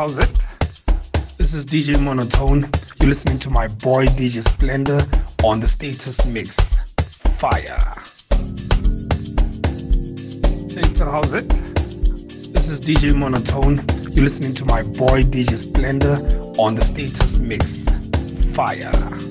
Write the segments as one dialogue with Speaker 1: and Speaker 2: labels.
Speaker 1: how's it? This is DJ Monotone. You're listening to my boy DJ Splendour on the status mix. Fire. How's it? This is DJ Monotone. You're listening to my boy DJ Splendour on the status mix. Fire.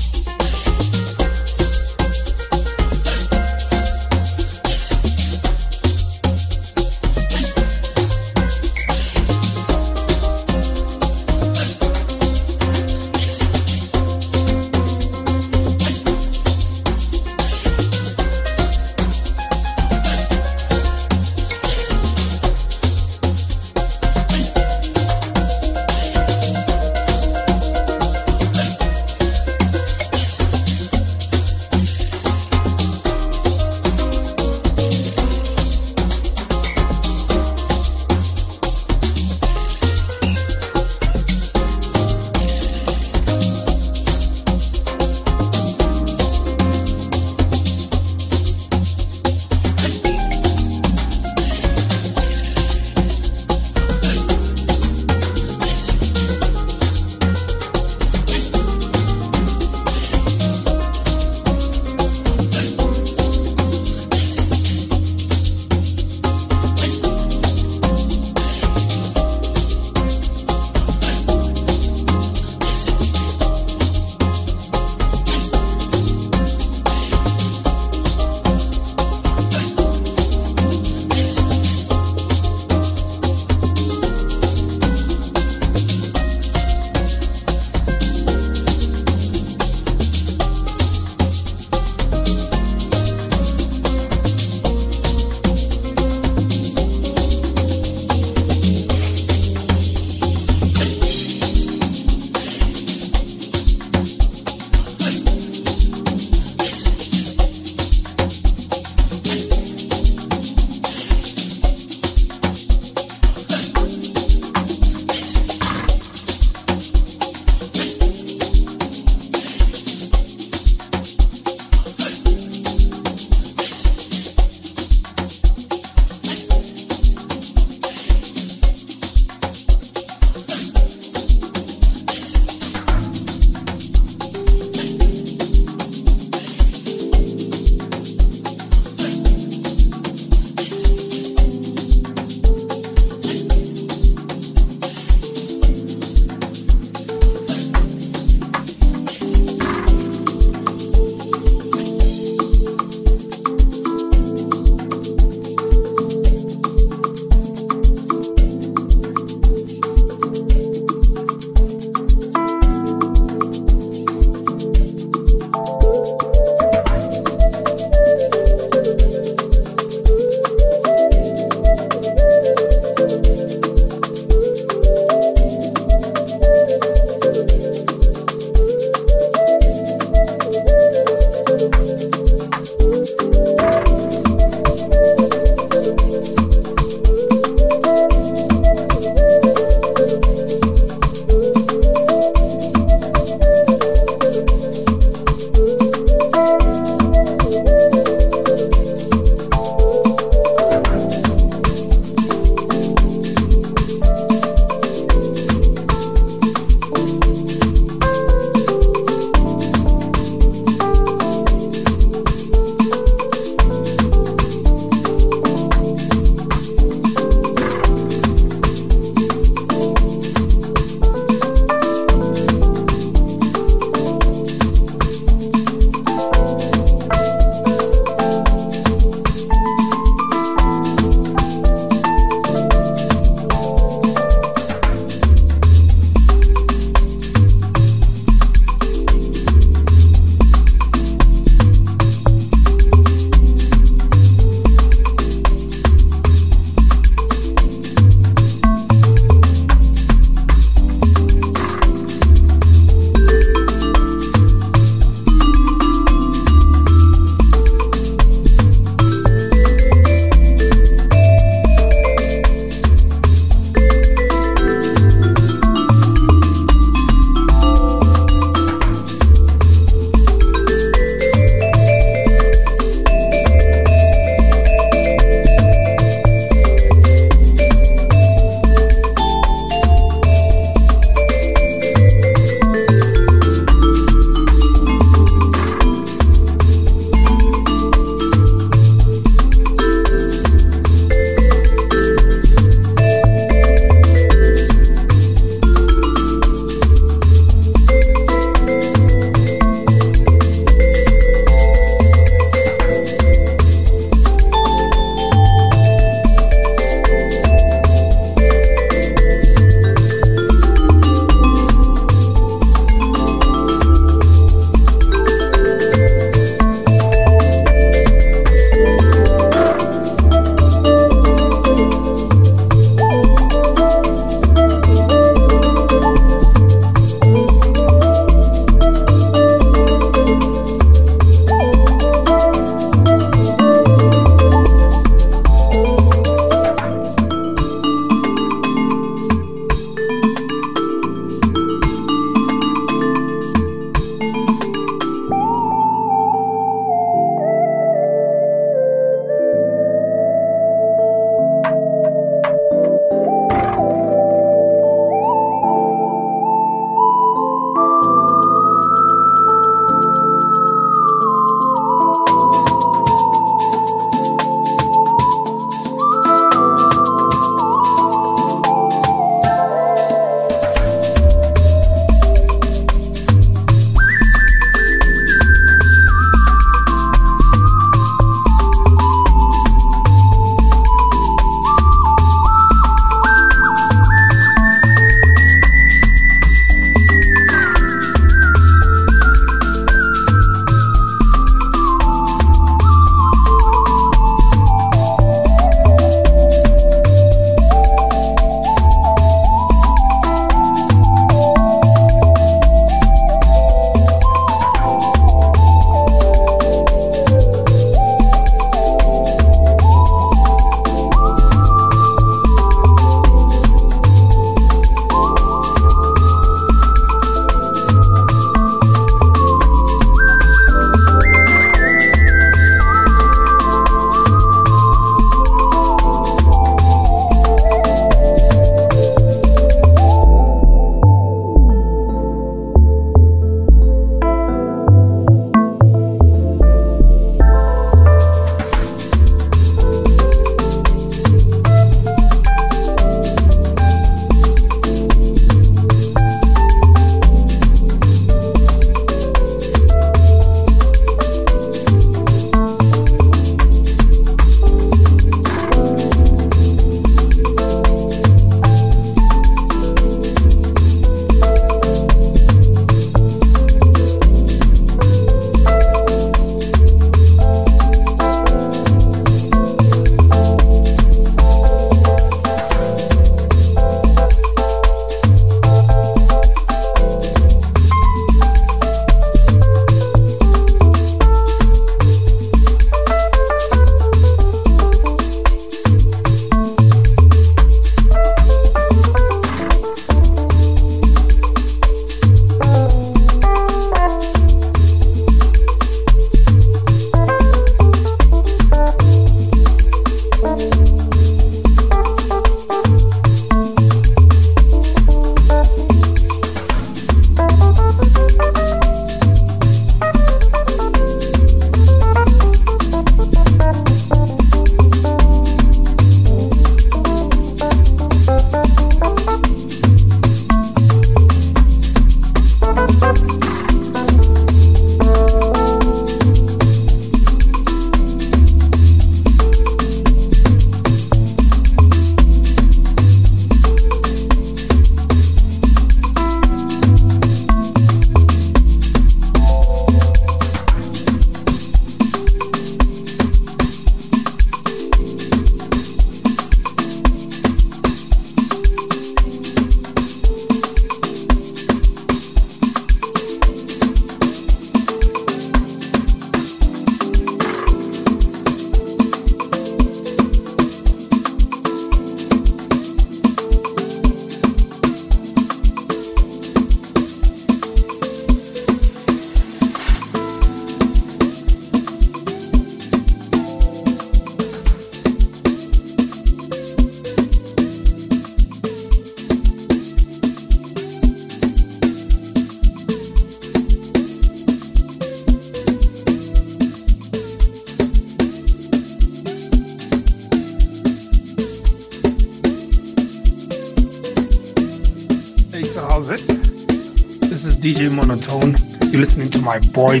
Speaker 1: To my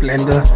Speaker 1: boy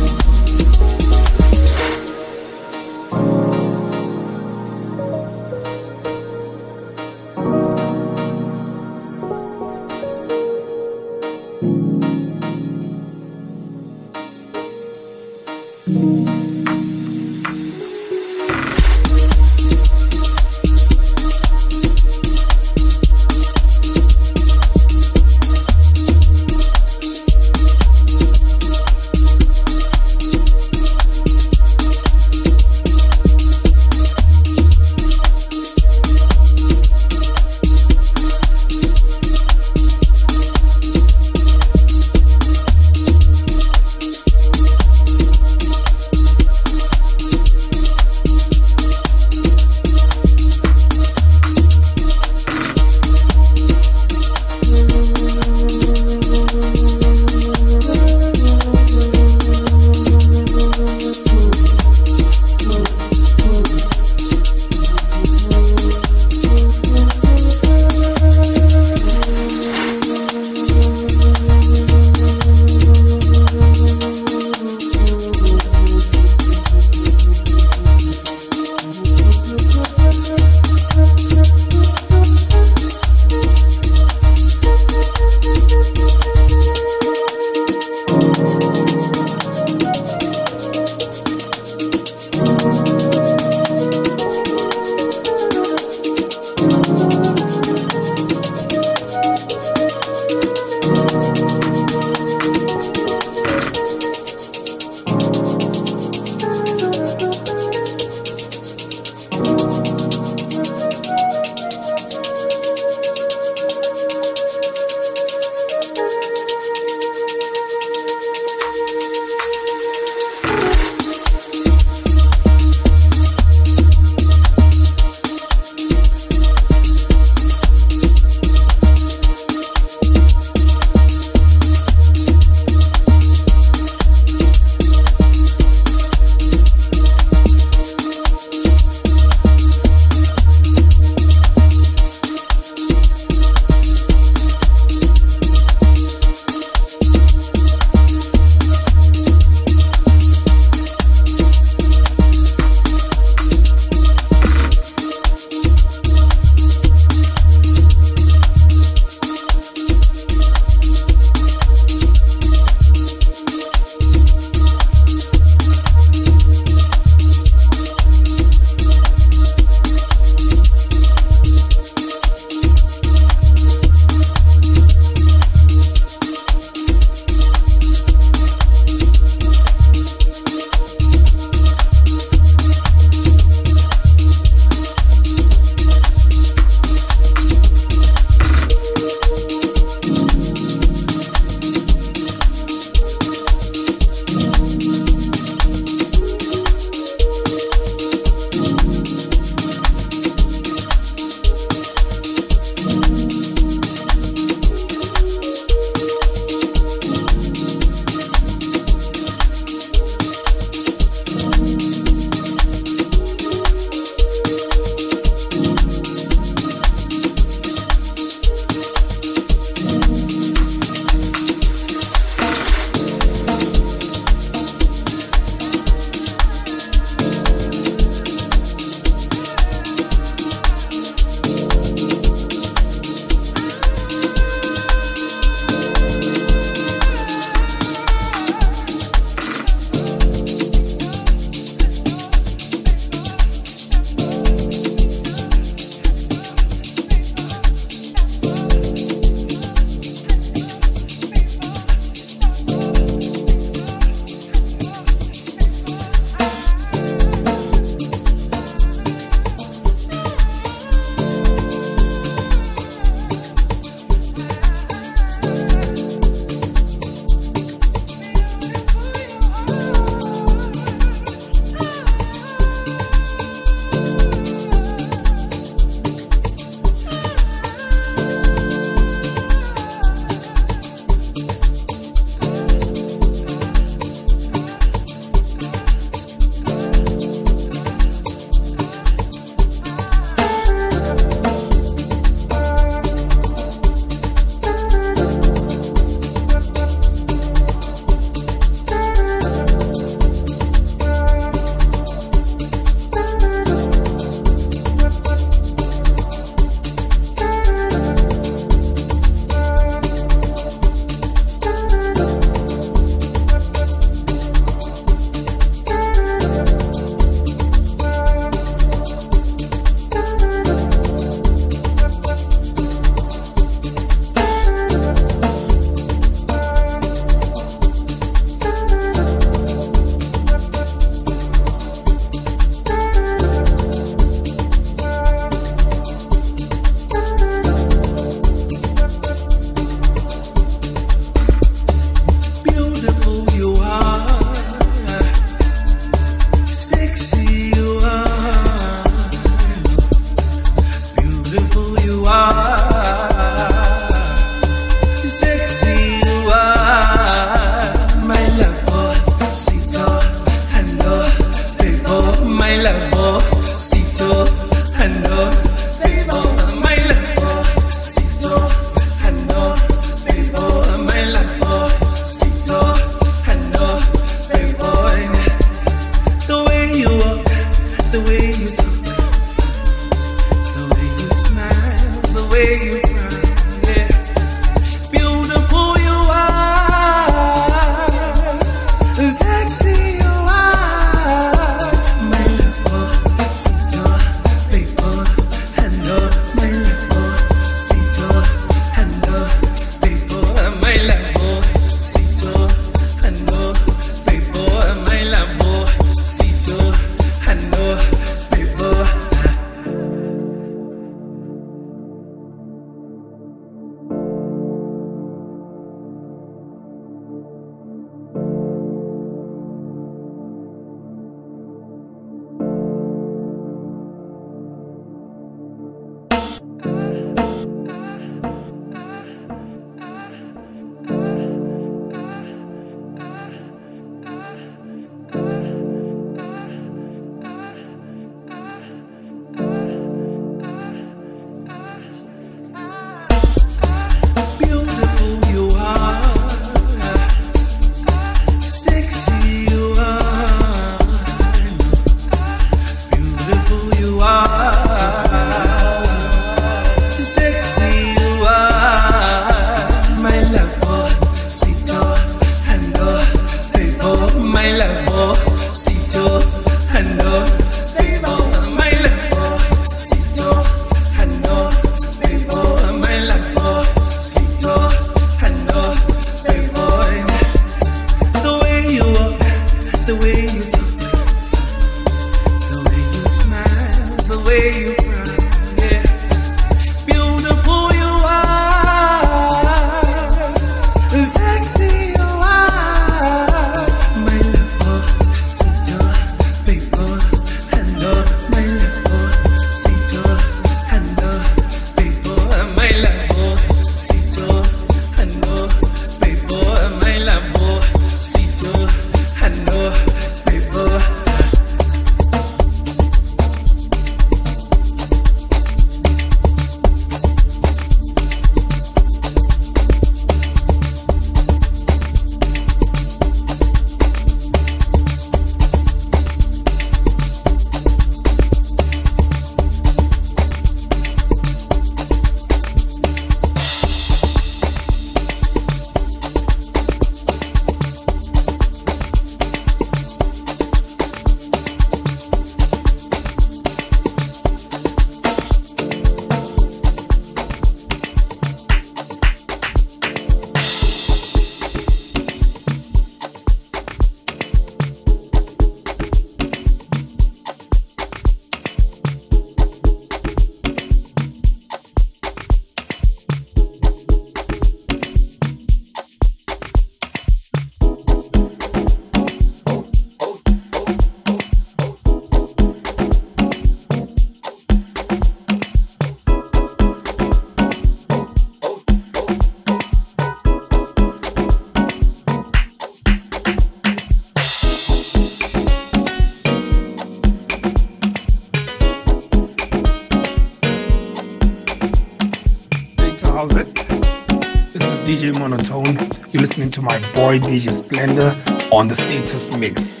Speaker 1: listening to my boy DJ Splendour on the status mix.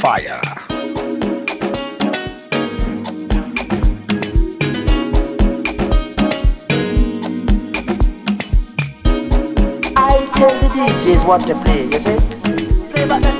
Speaker 1: Fire.
Speaker 2: I tell the DJs what to play, you see?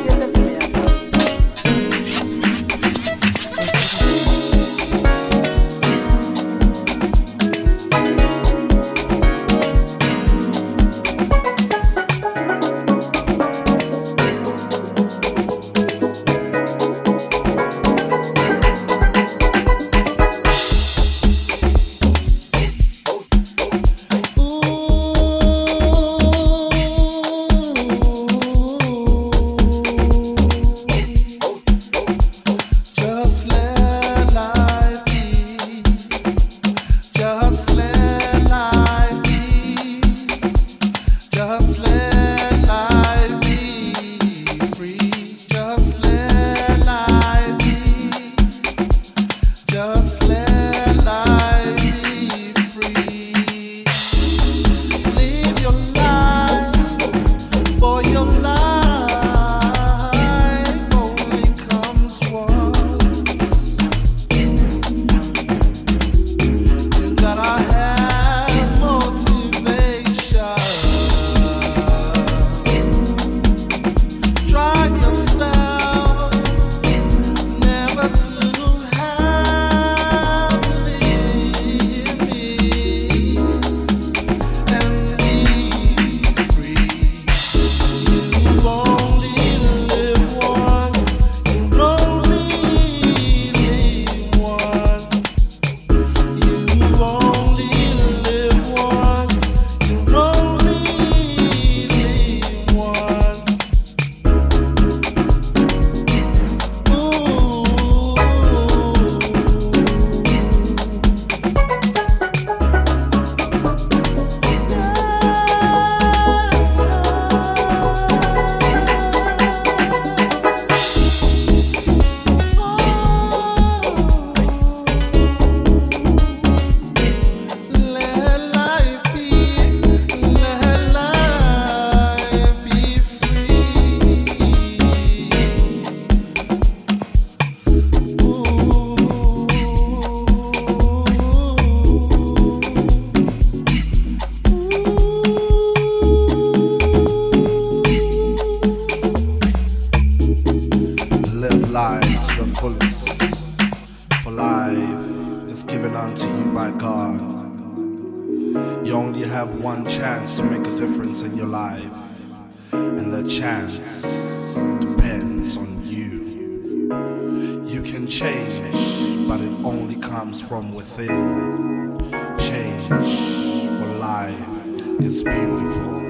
Speaker 3: Is beautiful.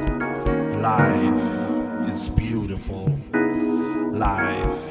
Speaker 3: Life is beautiful. Life